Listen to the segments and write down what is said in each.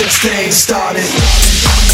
Let's get this started.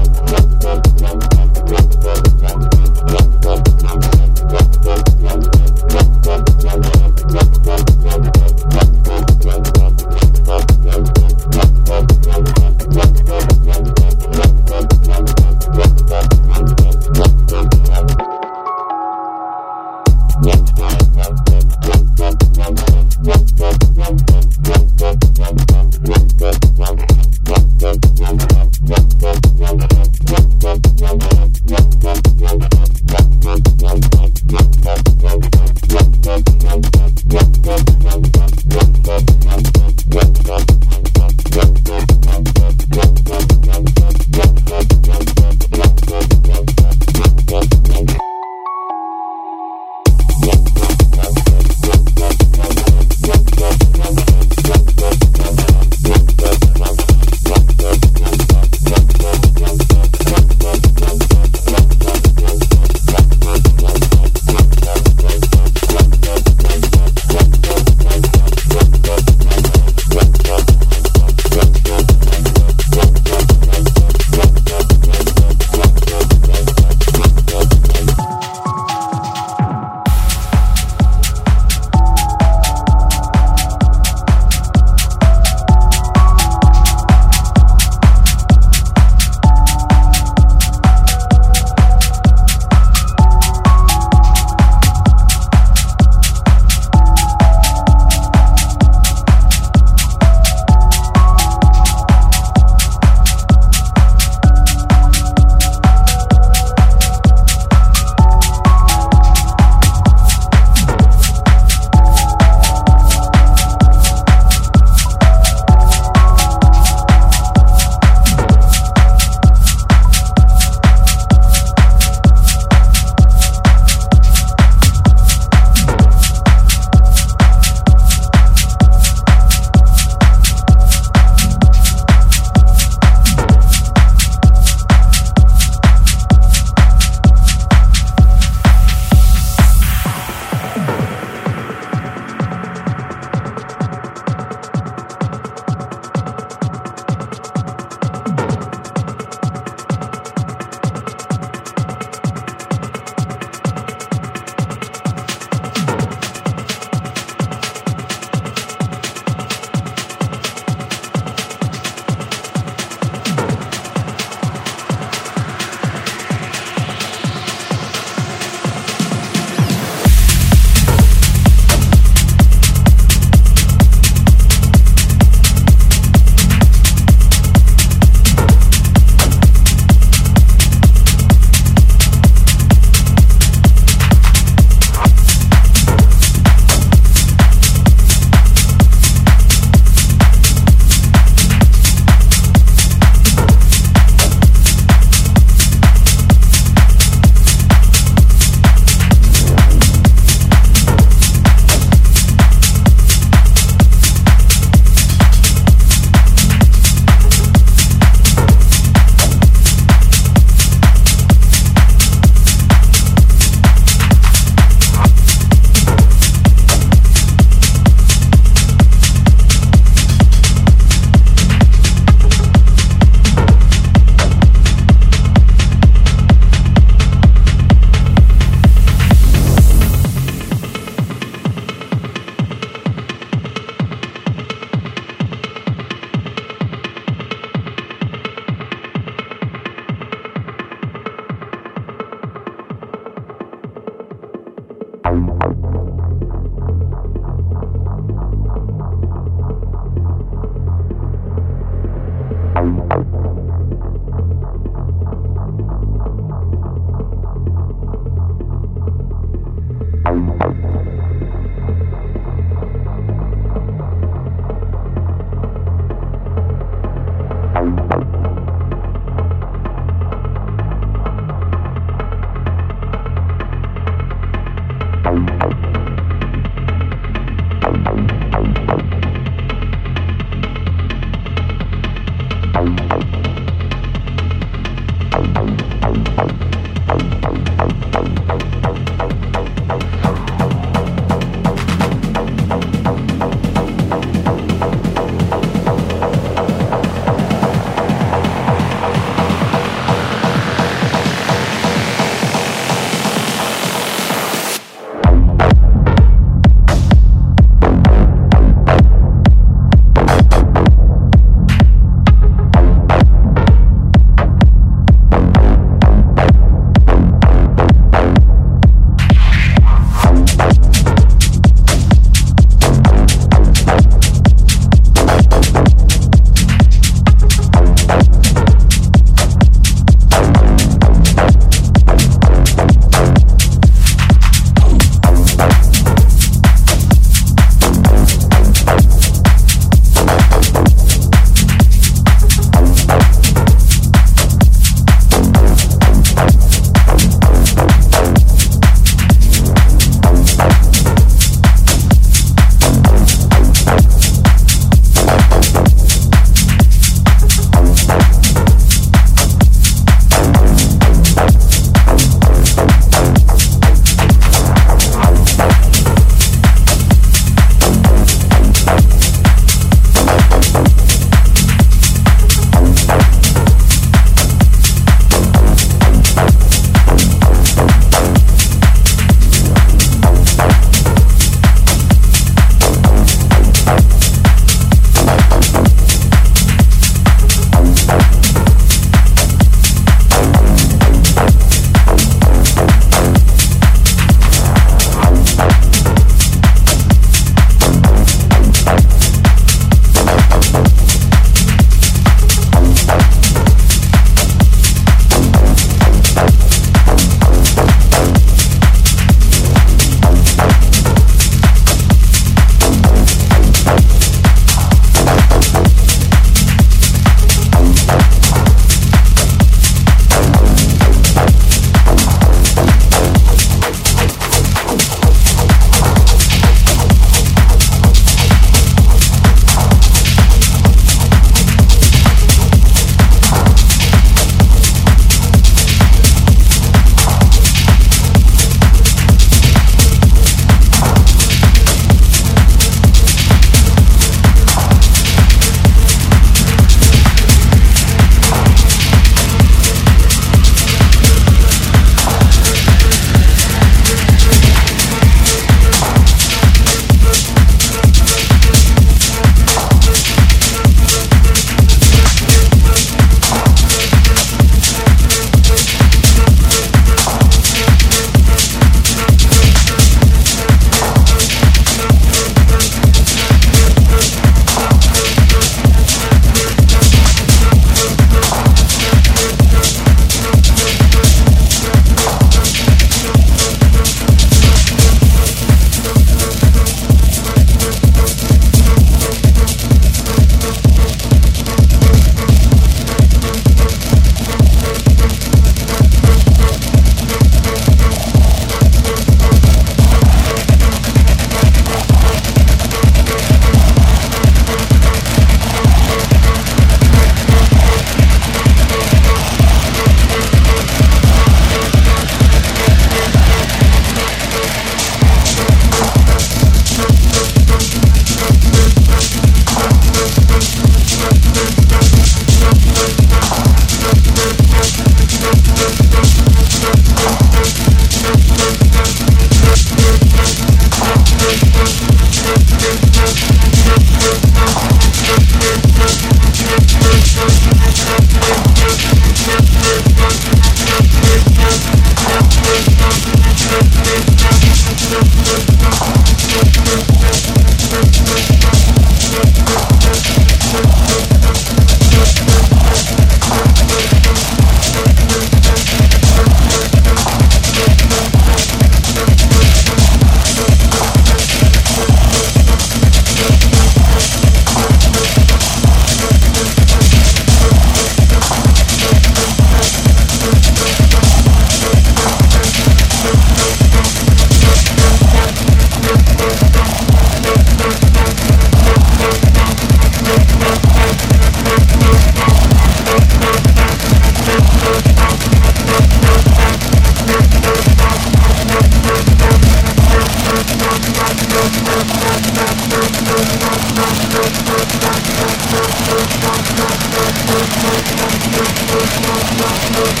Let's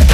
go.